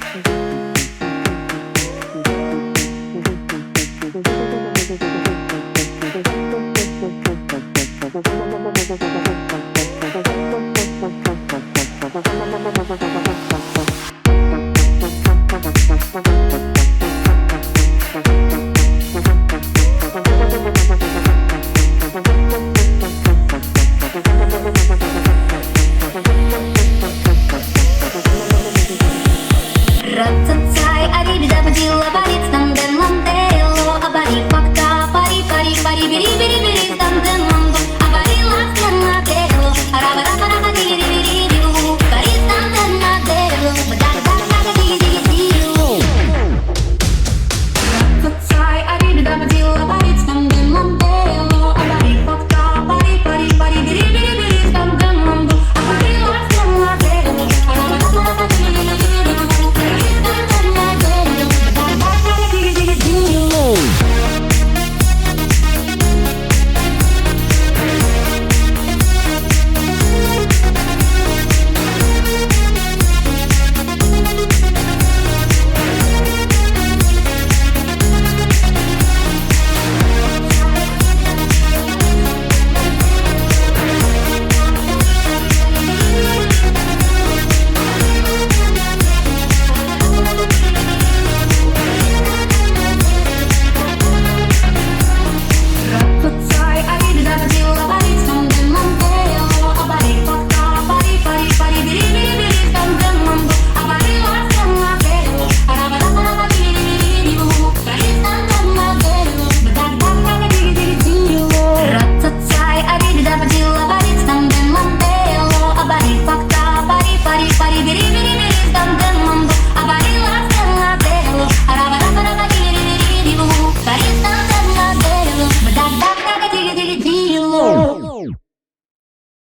Thank you. baby's up until our body's done.